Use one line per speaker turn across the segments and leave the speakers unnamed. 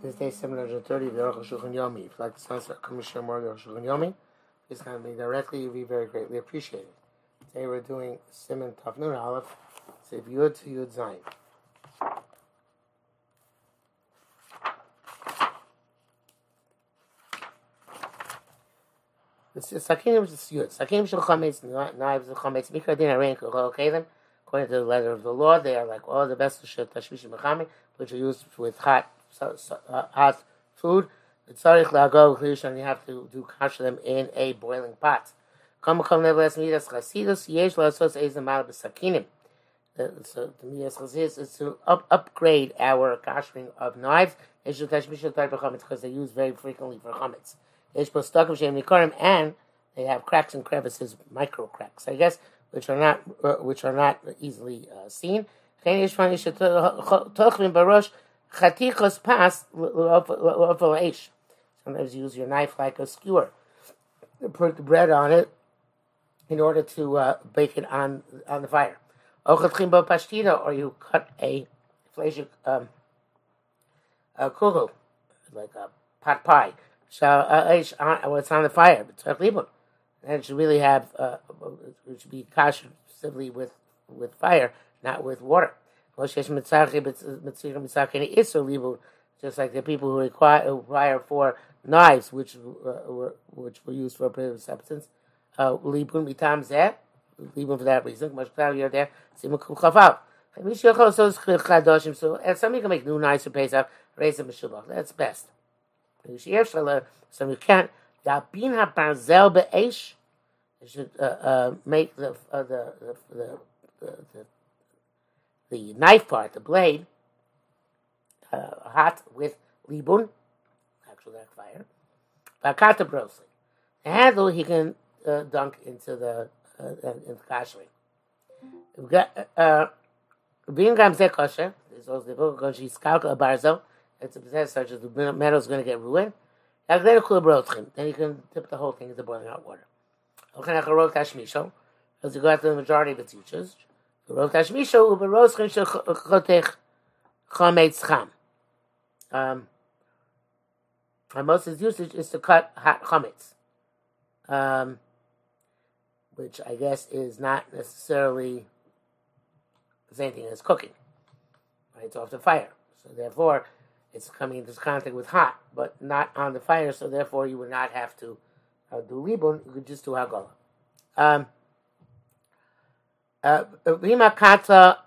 This day, 730, the Aruch Shulchan Yomi. If you'd like sign up, come share more of the Yomi. Please contact me directly. You'd be very greatly appreciated. Today we're doing Simon Tafnun Aleph. Say Yud to Yud Zayin. This is Sakinim is Yud. Sakinim Shul Chametz, knives of Chametz, Mikra Din Arain Kol Kevin. According to the letter of the law, they are like all the best of Tashmish Mechami, which are used with hot hot food. Tzarich lago and you have to do kash them in a boiling pot. Come come nevertheless midas chasidus yesh lasos ezem mal b'sakinim. So the midas chasidus is to up, upgrade our kashering of knives. Yesh tashmishal type of chametz because they use very frequently for chametz. Yesh postakim shem nikorim and they have cracks and crevices, micro cracks, I guess, which are not uh, which are not easily uh, seen. Chatichos pas eish. Sometimes you use your knife like a skewer. Put the bread on it in order to uh, bake it on on the fire. pashtita, or you cut a flesh um, a kugel, like a pot pie. So uh, it's on the fire, and it should really have uh, it should be kosher simply with with fire, not with water. Just like the people who require, who require for knives, which uh, were which were used for a prohibited substance. Uh, libun mitam zeh, libun for that reason. Much cloudier there. Simakum chafal. So, and somebody can make new knives for Pesach, raise them That's best. So you can't. Yabin ha-barzel be'esh. You should uh, uh, make the, uh, the, the, the, the the knife part, the blade, uh, hot with libun, actual dark fire, bakata brosli. The handle he can uh, dunk into the uh, uh into kashering. We've got uh, being gamze kosher. There's also the book of skalka barzo. It's a possess such as the is going to get ruined. Then you can dip the whole thing into boiling hot water. Because you got the majority of the teachers. Um, Moses' usage is to cut hot chametz, um, which I guess is not necessarily the same thing as cooking. Right? It's off the fire, so therefore it's coming into contact with hot, but not on the fire. So therefore, you would not have to uh, do libun. You could just do hagolah. Um, Vimakata,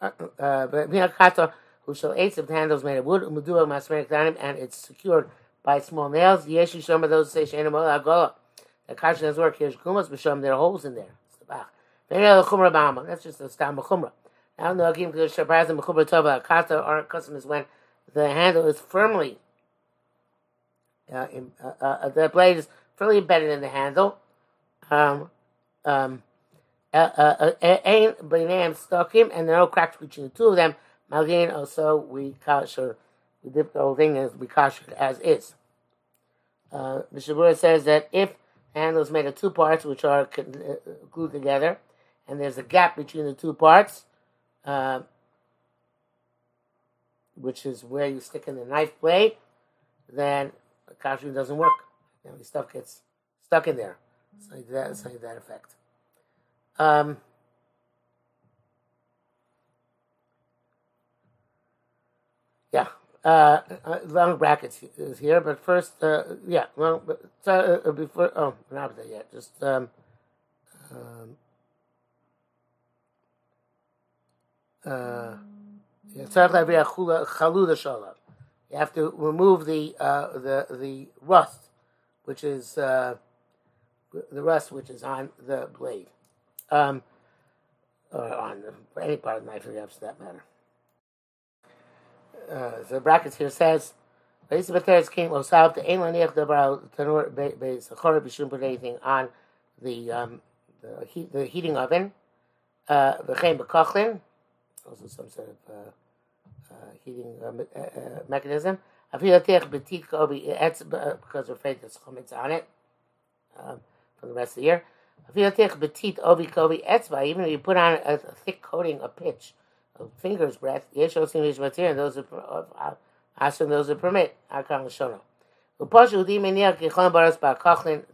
uh, uh, Vimakata, who shall eight of the handles made of wood, and it's secured by small nails. Yeshi Shoma, those say Shainam Agola. The Kasha does work here, Kumas, Bishom, there are holes in there. That's just a stam chumra. Now, no akim because shabazim mechumra tova kata. Our custom is when the handle is firmly, uh, in, uh, uh, the blade is firmly embedded in the handle. Um, um, Ein B'nei Stokim, and there are no cracks between the two of them. Malgin also we kasher, we dip the whole thing as we kasher it as is. Uh, the says that if the handle is made of two parts which are uh, glued together, and there's a gap between the two parts, uh, which is where you stick in the knife blade, then kashering doesn't work. And the stuff gets stuck in there. It's like that, it's like that effect. Um, yeah, uh, uh, long brackets is here, but first, uh, yeah, well, uh, uh, before, oh, not there yet, just, um, um, uh, you have to remove the uh, the the rust, which is uh, the rust which is on the blade um, or on any part of the perhaps for that matter. Uh, so the brackets here says, came Losav to Ein Laniach Dabar Tanur Beis Chorah Bishum put anything on the um, the, heat, the heating oven. Uh, V'chein B'kochlin, also some sort of uh, uh, heating uh, uh, uh mechanism. Afilatech B'tit Kobi Etz because we're afraid there's chametz on it um, for the rest of the year. Even if you put on a, a thick coating of pitch, a finger's breadth, and those are Asher those that permit. Kochlin.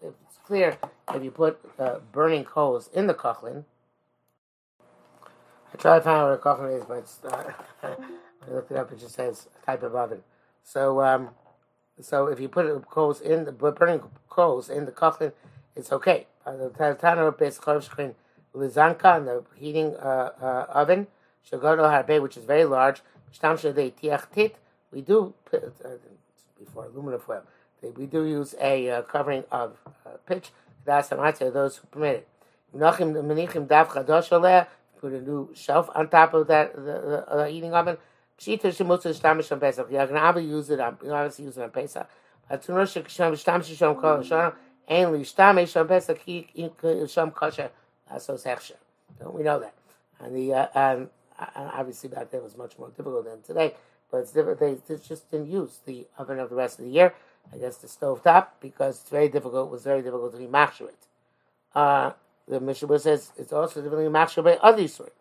It's clear if you put uh, burning coals in the Kochlin. I tried to find out what a Kochlin is, but it's, uh, I looked it up. It just says type of oven. So, um, so if you put coals in the burning coals in the Kochlin, it's okay. The Tana base screen Lizanka in the heating uh, uh, oven, Shagodo Harbe, which is very large. We do uh, before aluminum foil. We do use a uh, covering of uh, pitch. That's those who permit it. Put a new shelf on top of that the, the uh, heating oven. Pshita shemutza shtamish on Pesach. You're going to use it on, obviously use it on Pesach. But sheksham shtamish shom kol and li shtamish on Pesach ki shom kosher asos hechsher. We know that? And the uh, obviously back then was much more difficult than today, but it's different. They, just didn't use the oven of the rest of the year. I guess the stove top because it's very difficult. It was very difficult to be it. Uh, the Mishnah says it's also difficult to be by other sort.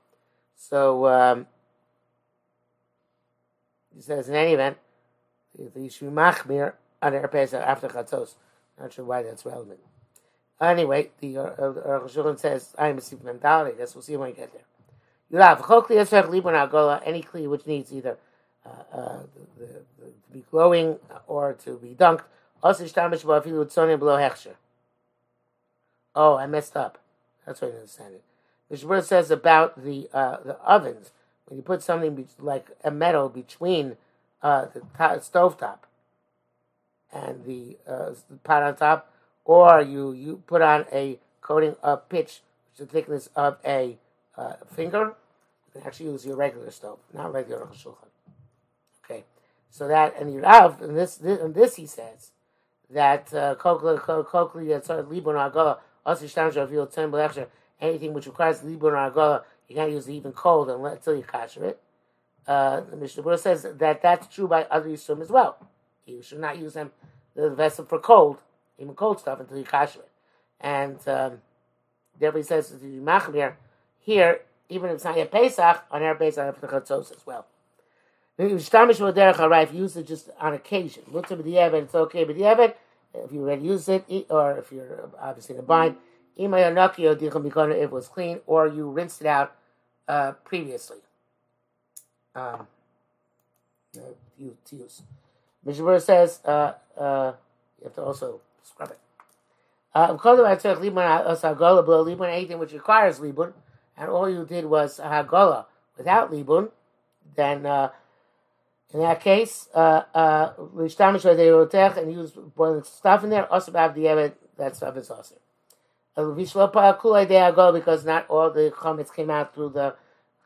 So um, he says in any event, should be machmir on Pesach after Chatzos. Not sure why that's relevant. Anyway, the Rosh uh, says, I am a super mentality. I guess we'll see when we get there. You have any kli which needs either uh, uh, the, the, to be glowing or to be dunked. Oh, I messed up. That's what I understand it. The Shabbat says about the uh, the ovens when you put something be- like a metal between uh, the stove top and the, uh, pot on top, or you you put on a coating of pitch, which is the thickness of a uh, finger, you can actually use your regular stove, not regular shulchan. Okay, so that and you have and this, this and this he says that uh, anything which requires libun or agala, you can't use it even cold until you kasher it. Uh, the Mishnah says that that's true by other yisum as well. You should not use them the vessel for cold, even cold stuff, until you kasher it. And um, therefore he says to the machmir here, even if it's not yet Pesach, on our Pesach after Chatzos as well. If you use it just on occasion, it's okay. But if you already use it, or if you're obviously in a bind, it was clean, or you rinsed it out uh, previously. Um, to use. Mishnah Berurah says uh, uh, you have to also scrub it. Uh, anything which requires libun, and all you did was hagola without libun, then uh, in that case, uh, uh, and use boiling stuff in there. Also, have the that stuff is also. Because not all the chametz came out through the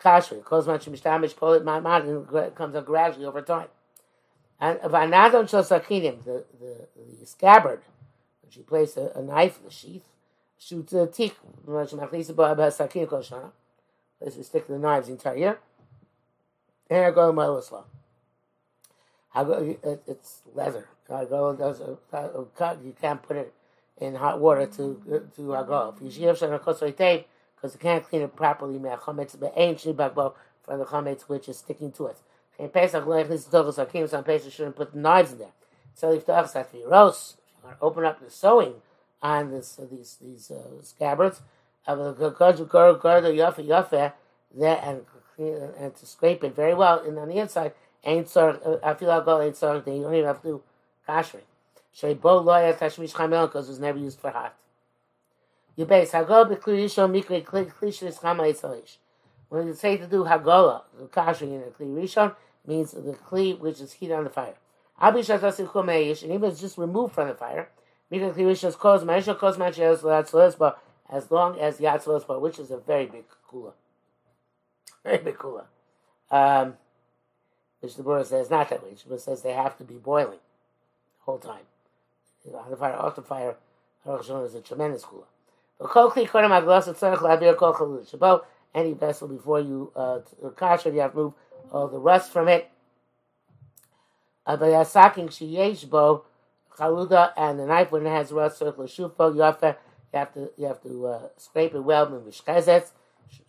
kashrut. It out and comes out gradually over time. And vanadon shosakinim, the the the scabbard, which you place a, a knife in the sheath, shoots a tik. Place to stick the knives the entire. And I go my Islam. It's leather. Go does. You can't put it in hot water to to Hagol. If you shiv shana because you can't clean it properly, from the chometz which is sticking to it. In Pesach, like this togus hakim, some Pesach shouldn't put knives in there. So if the has to be roast, if you want to open up the sewing on this uh, these these uh, scabbards, there and and to scrape it very well and on the inside. Ain't so I feel I'll go ain't so you don't even have to do kashering. Sheibo loya tashmish chamel because it was never used for hot. You base hagol b'klirishon mikre klishris chama yitzalish. When you say to do hagola, the kashering in a kli rishon means the kli which is heated on the fire. Abishat asil kumeyish, and even it's just removed from the fire. Mikre kli rishon is caused ma'isha caused ma'isha but as long as yatzlosba, which is a very big kula, very big kula. Um, which the Berurah says not that way. The says they have to be boiling the whole time on the fire, off the fire, Haruch is a tremendous kula. Any vessel before you uh, kasher, you have to move all the rust from it. Avayasaking sheyeshbo chaluda and the knife when it has rust circle shufo yafa. You have to you have to uh, scrape it well with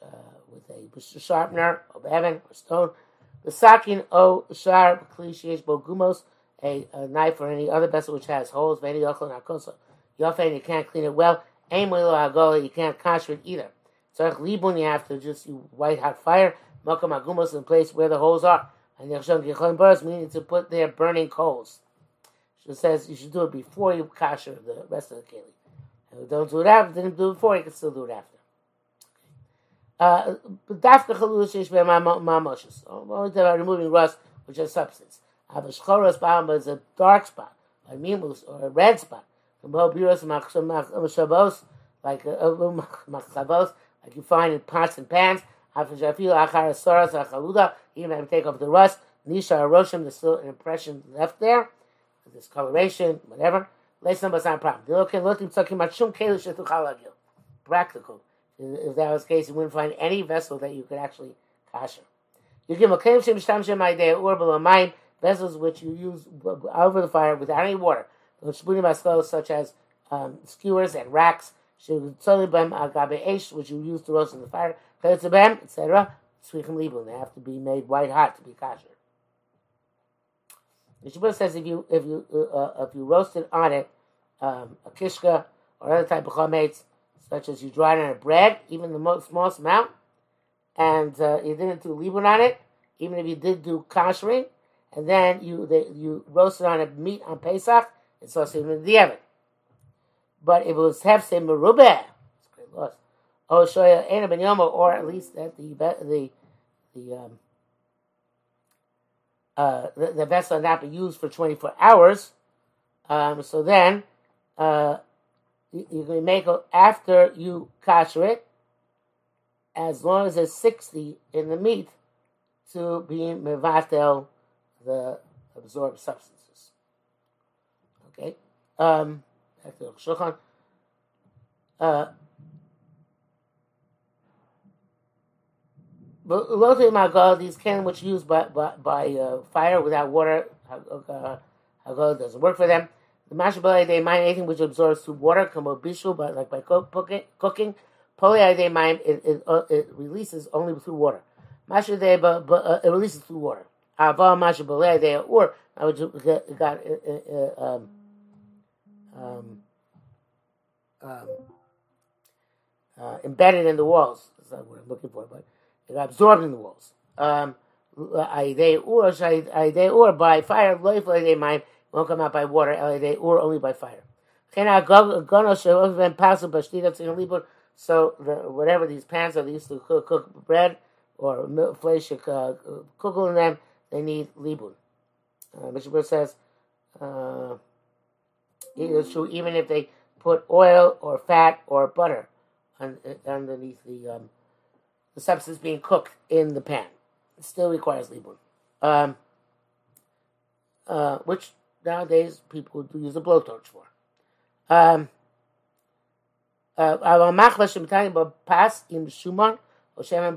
uh, with a sharpener or bevan or stone. The sakin o shar klishish bogumos, a, a knife or any other vessel which has holes, veni yochel nakosa. Yofen, you can't clean it well. Aim agola, you can't kosher it either. So libun, you have to just you white hot fire. Makam agumos in the place where the holes are. And yachshon gichon burst, meaning to put their burning coals. She says you should do it before you kosher the rest of the keli. And don't do it after, didn't do it before, you can still do it after. Uh. Only talking about removing rust, which is substance. Have a shchoros ba'am is a dark spot, a mimus, or a red spot. Like machabos, like you find in pots and pans. Even if you take off the rust, nisha aroshim, there's still an impression left there, discoloration, whatever. Let's number not a problem. Practical. If that was the case, you wouldn't find any vessel that you could actually kasher. You give a vessels which you use over the fire without any water, such as um, skewers and racks, which you use to roast in the fire, etc. Tzvichim libun. They have to be made white hot to be kasher. The Shabbos says if you if you uh, uh, if you roasted on it um, a kishka or other type of chametz, such as you dried on a bread, even the most smallest amount, and uh, you didn't do libun on it, even if you did do kashering, and then you they, you roasted on a meat on Pesach, it's also in the oven. But it was hefse merubeh, it's loss. Oh, shoya ena ben or at least that the the the um, uh, the, the, vessel not be used for 24 hours. Um, so then uh, you, you can make it after you kosher it, as long as there's 60 in the meat to be mevatel the absorbed substances. Okay? Um, back to Shulchan. Uh, But these can which used by by, by uh, fire without water, uh, doesn't work for them. The mashabal they mine anything which absorbs through water, come bishul, but like by cooking. Poly they mine it, it, uh, it releases only through water. Masha they but, but uh, it releases through water. Ava mashabal they or I would got, got uh, uh, um, um, um, uh, embedded in the walls. That's not what I'm looking for, but it absorbed in the walls. Um, they or by fire, won't come out by water. Or only by fire. So the, whatever these pans are, they used to cook, cook bread or milk, flesh, uh, cook in them. They need libun. Uh, Mishnah says uh, true even if they put oil or fat or butter on, underneath the um, the substance being cooked in the pan. It still requires libun. Um, uh, which nowadays people do use a blowtorch for. Um, uh,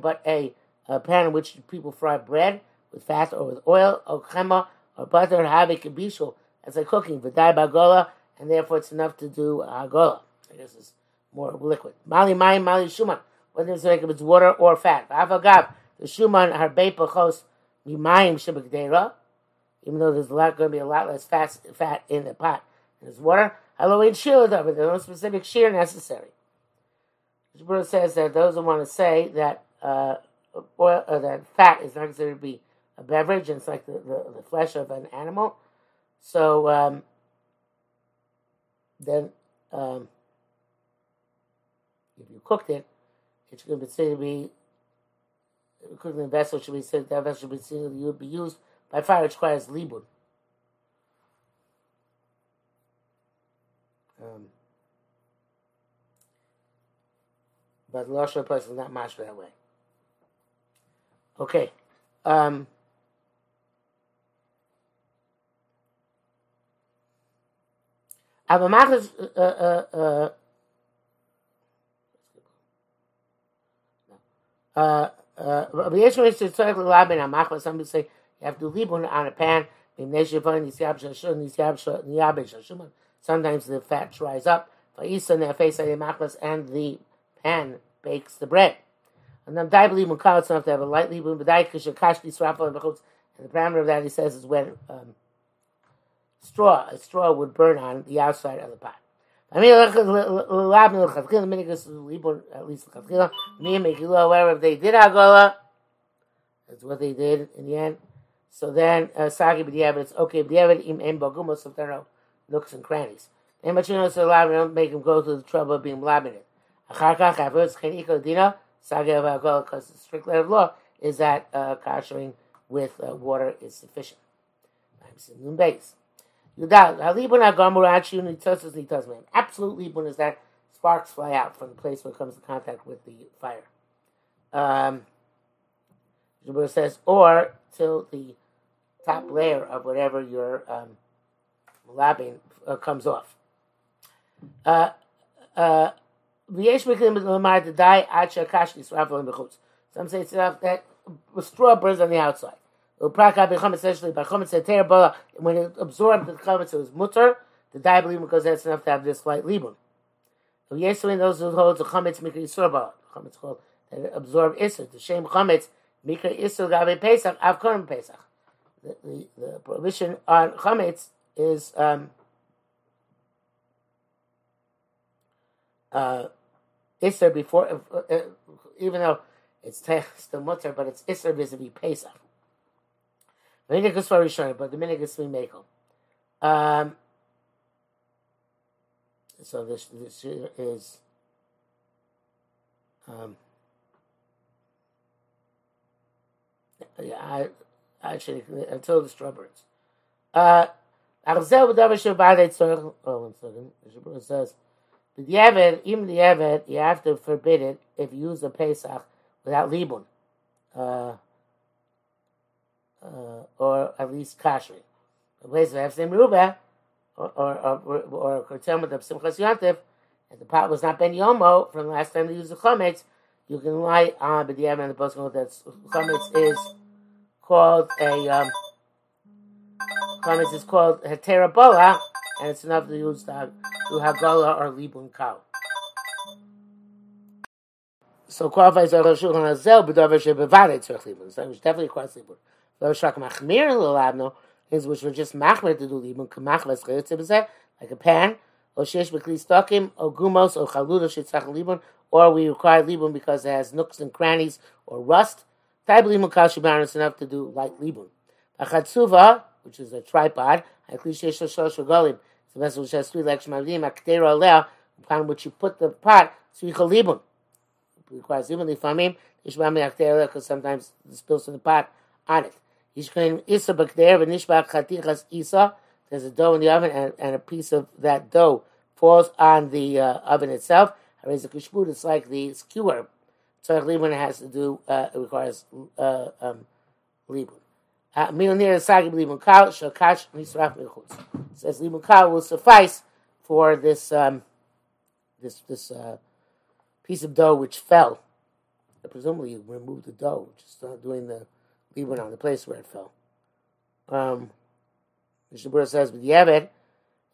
but a, a pan in which people fry bread with fat or with oil or chema or butter have a kabishul as a cooking for bagola, and therefore it's enough to do agola. I guess it's more liquid. Mali mayim mali shuman whether it's like if it's water or fat. Avagav, the shuman harbe pachos mimayim shebekdera, even though there's a lot going to be a lot less fat, fat in the pot. There's water. Halloween shir there's no specific shear necessary. The says that those who want to say that uh, oil, uh, that fat is not considered to be a beverage, and it's like the, the, the flesh of an animal. So um, then, um, if you cooked it, it should be said to be cooking the vessel should be said that vessel should be said to be used by fire, which requires libun. Um, but the Lashon place is not much that way. Okay. Um, Avamachas, uh, uh, uh, Uh, uh, some people say you have to leave on a pan. Sometimes the fat dries up. Are the machless and the pan bakes the bread. And then die believe Mukal, it's enough to have a light libun, but the parameter of that, he says, is when um, straw, a straw would burn on the outside of the pot. I mean, at least wherever they did Hagola, that's what they did in the end. So then, uh, Sagi b'diavad, it's okay b'diavad im em bagumos if there are nooks and crannies. And but you know, so lab, don't make him go through the trouble of being laminated. Achar kach avos cheniko dina Sagi of because the strict letter of law is that uh, with uh, water is sufficient. I'm base. Yudal, halibun agamur actually nitzosus nitzosman. Absolute libun is that sparks fly out from the place where it comes in contact with the fire. Um, the says, or till the top layer of whatever you're um, labbing uh, comes off. Uh, uh, some say it's enough that straw burns on the outside. When it absorbed the chametz, it was mutter. The dye believe because that's enough to have this light libun. So yesterday those who hold the chametz mikra yisur chametz called that absorb isur. The shame chametz mikra isur gabe pesach avkonim pesach the, the, the prohibition on chametz is um, uh, Isser before, uh, uh, even though it's tech still mutter, but it's Isser vis-a-vis Pesach. Very short, but the minig is mekel. Um, so this this is um, yeah, I actually until the strawberries. Uh, Arzel b'davar shabbat tzorich. Oh, one second. The says, even the Yevet, you have to forbid it if you use the Pesach without libun, uh, uh, or at least kashri. The place of Efsim Rubah, or or or, or curtailment of Simchas Yantiv, and the pot was not Ben Yomo from the last time they used the chametz, you can rely on the Yevet and the post that chametz is called a um, is called heterabola, and it's enough to use to, to hagola or libun cow. So qualifies a Rosh Hashanah Hazel b'davar shebevadet tzorch libun. So it's definitely across libun. Lo shak machmir l'labno is which were just machmir to do libun chayotze like a pan or shesh b'kli stokim or gumos or chaluda shetzach libun or we require libun because it has nooks and crannies or rust Taib limun kashi is enough to do light libun. Achatsuva, which is a tripod, haklishe shoshosh regalim. It's a vessel which has three legs, mavim, aktera alea, upon which you put the pot, sricha libun. It requires even lifamim, ishbami aktera because sometimes it spills from the pot on it. Yishkain isa bakder, v'nishba chatichas isa, there's a dough in the oven and, and a piece of that dough falls on the uh, oven itself. The kushbood, it's like the skewer Tzarech Libun has to do, uh, it requires uh, um, Libun. Uh, Milonir Sagi Libun Kal, Shakash Nisraf Milchutz. Says Libun Kal will suffice for this um, this this uh, piece of dough which fell. presumably you removed the dough, just not doing the Libun on the place where it fell. Um, Mishnah Berurah says, but Yevet,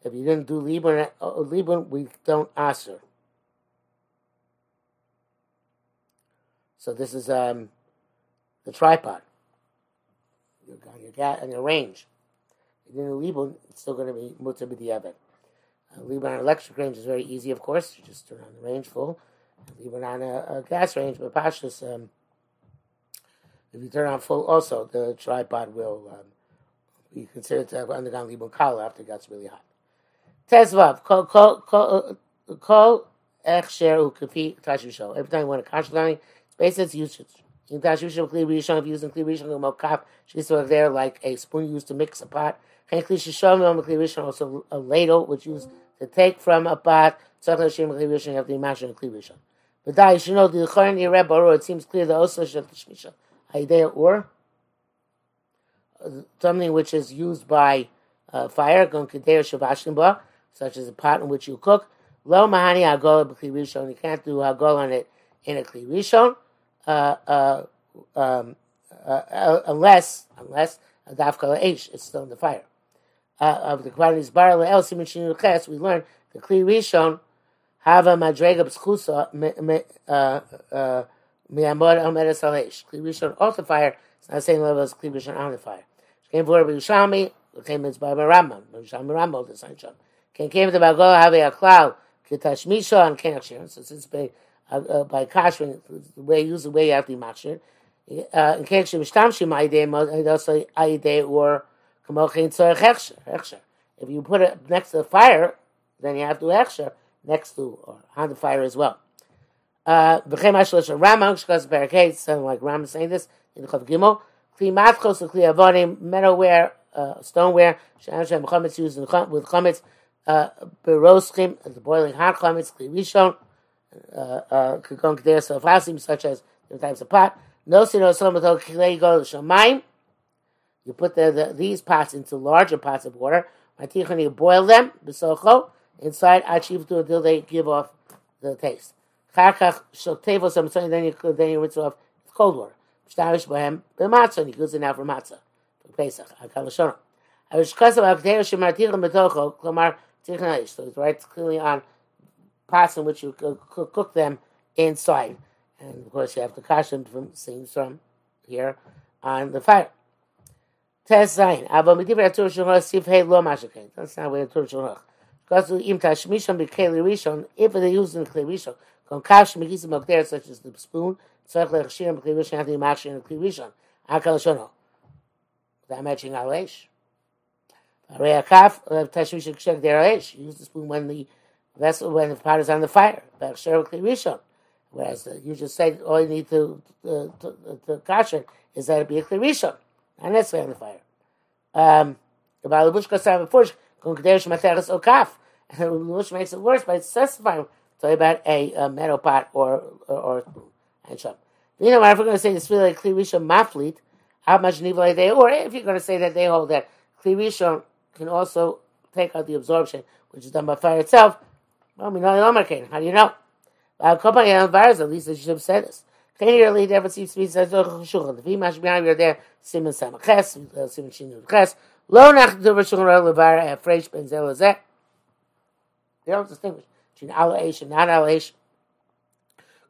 if you didn't do Libun, uh, Libun, we don't answer. So this is um, the tripod. You got your gat and your range. If you do libun, it's still going to be mutter b'diavad. Uh, libun on electric range is very easy, of course. You just turn on the range full. Libun on a, a gas range, but pashas, um, if you turn on full, also the tripod will um, be considered to have undergone libun kala after it gets really hot. Tezvav, kol kol kol echsher ukafi tashu Every time you want to consciously Basic usage. In Tashushim Kli Rishon, if using Kli Rishon Mokaf, of there like a spoon used to mix a pot. And Kli Shishom Kli Rishon, also a ladle, which used to take from a pot. Tzach Hashem Kli Rishon, you have to imagine Kli Rishon. But that you know, the Chorin Yereb Baruch, it seems clear that also Shet Shmisha, Haidea Ur, something which is used by uh, fire, such as a pot in which you cook. Lo Mahani Hagola B'Kli Rishon, you can't do Hagola on it in a Kli Rishon. Uh, uh, um, uh, unless unless a dafka H is still in the fire. of the quantities bar el simin shinu we learn the kli rishon have a madrega. Kli Rishon the fire. It's not the same level as Kli Rishon on the fire. Came for Yerushalmi. Came in by Rambam. Yerushalmi Rambam the same shot. Came to Bagol Have a cloud. Kitash Misha and Kenachir. So since by uh, uh, by kashrin, the way use the way you have to be machir. Uh, in case you mishtamshim aidei, also aidei or kamochin hechsher. Hechsher. If you put it next to the fire, then you have to hechsher next to or on the fire as well. V'chem ashlesh Ramah shkas barricades, something like Ram is saying this in the Chav Gimel. Kli matchos kli avonim metalware, uh, stoneware. Shem shem chametz used with chametz. Uh, beroschim, the boiling hot chametz kli rishon. Kikon k'der sofasim, such as different types of pot. No sino somato klei go shamayim. You put the, the, these pots into larger pots of water. And you boil them, besocho, inside achieve to until they give off the taste. Some then you then you rinse off with cold water. And you use it now for akteir shemartichim betocho, klamar tichnaish. So it's right clearly on pots in which you cook them inside. And of course, you have the caution from from here on the fire. Test Tur Sif Hey Lo. That's not where Tur Shulchan. Because if they use in Kli Rishon, kon kav shmegis mokder such as the spoon, tzarich lechshir b'Kli Rishon have to be machshir in Kli Rishon. Akal Shono. That matching our Alesh. Arei Akaf, Tashmishon kshek der Alesh. Use the spoon when the vessel when the pot is on the fire. B'Kshir b'Kli Rishon. Whereas the, you just say all you need to to, to, to caution is that it be a Kli Rishon. Not necessarily on the fire. Um, the Balabushka said before, Kunkadesh Materis Okaf. And the Lush makes it worse by specifying talking about a, a metal pot or or, and shop. You know, if we're going to say this really like Klirisha Maflit, how much Nivalay they, or if you're going to say that they hold that Klirisha can also take out the absorption, which is done by fire itself, well, we know the Omer How do you know? Uh, at least should have said this. Leed even zien spits uit de geschogen. De vier behind weer there simen samen ges, simen shinu ges. Lo nach de verschogen role var a fresh benzel is. They don't distinguish between alation and non-alation.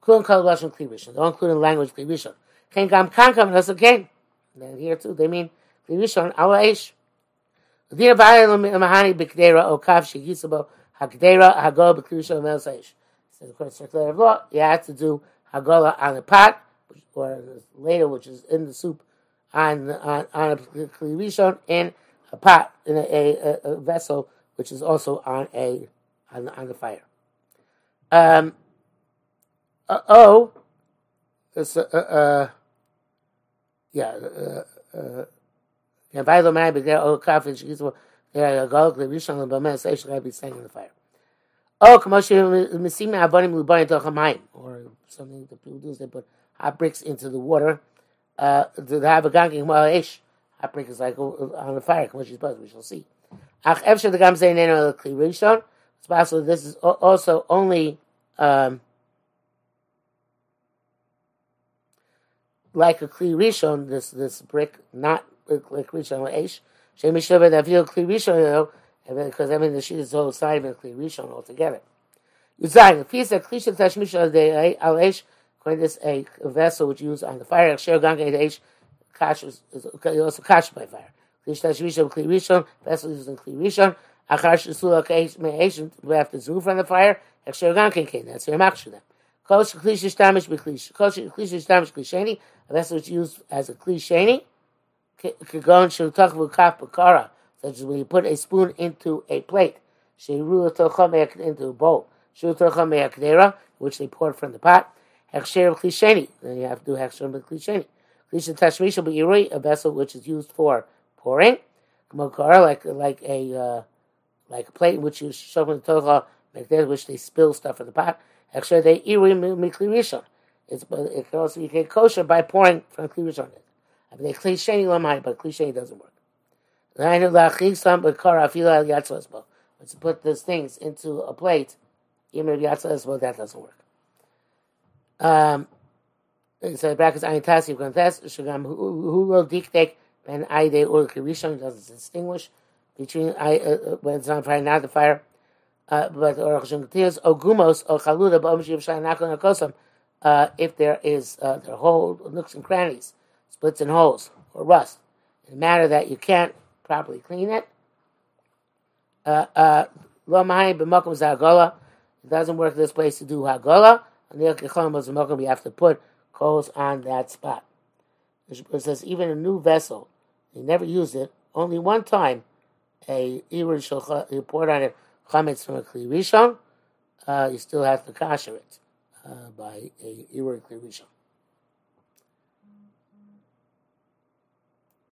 Kulin kol lashon klivish. They don't include in language klivish. Ken gam kan kam das again. Then here too they mean klivish on alation. Dir vayel mahani bikdera o kav shigisubo hakdera hago biklivish on melsaish. So the court circular of law, you have to do hagola on a pot, or later, which is in the soup, on on, on a klirishon in a pot in a, a, a, vessel, which is also on a on, on the fire. Um. Uh, oh, it's uh, uh, yeah. Uh, uh, yeah, by the man, but there, oh, coffee, she's well, yeah, go, the Rishon, the Bama, say, should I be staying in the fire? Oh, Kamoshe Mesima Abonim Lubayin Tochamayim, or something that people do they put hot bricks into the water uh, to have a ganking while ish. Hot is like on the fire, Kamoshe supposed we shall see. Ach Efshe the Gam Zayin Eno Kli Rishon. It's possible this is also only um, like a Kli Rishon, this this brick, not like Rishon Eish. Shemishav that feel Kli Rishon, because I mean the sheet is whole side of kli rishon altogether. Yuzayin, if he's a klisha tashmish al de al esh, according this a, vessel which used on the fire, share gange de esh, kash is also kash by fire. Klisha tashmish al kli rishon, vessel used in kli rishon, achar shesula keish me esh, we have to zoom from the fire, share gange kin, that's your them. Kolish klisha shtamish b'klish, kolish klisha shtamish klisheni, a vessel which used as a klisheni, kagon shul takvu kaf b'kara, such as when you put a spoon into a plate, into a bowl, which they poured from the pot, hechsher klisheni, then you have to do hechsher klisheni. Klisha tashmish will a vessel which is used for pouring, like like a uh, like a plate in which you shove in the tocha, like that, in which they spill stuff in the pot. Actually, they iri mikli It's it can also be kosher by pouring from klirishon. I mean, they klisheni lamai, but klisheni doesn't work. Let's put these things into a plate. Even if yatzah that doesn't work. Um, so brackets ayin tasi kontes shagam who will dictate ben aide or kirishon doesn't distinguish between I uh, uh, when it's on fire not the fire. Uh, but or shungtias or gumos or chaluda b'om shiv shayin nakon hakosam uh, if there is uh, there hole nooks and crannies, splits and holes, or rust, in a manner that you can't properly clean it. Uh, Lo mahayin b'makom zagola. It doesn't work this place to do hagola. And the makom you have to put coals on that spot. It says even a new vessel, you never use it. Only one time, a irun you pour on it chametz from a kli rishon. Uh, you still have to kasher it uh, by a irun kli rishon.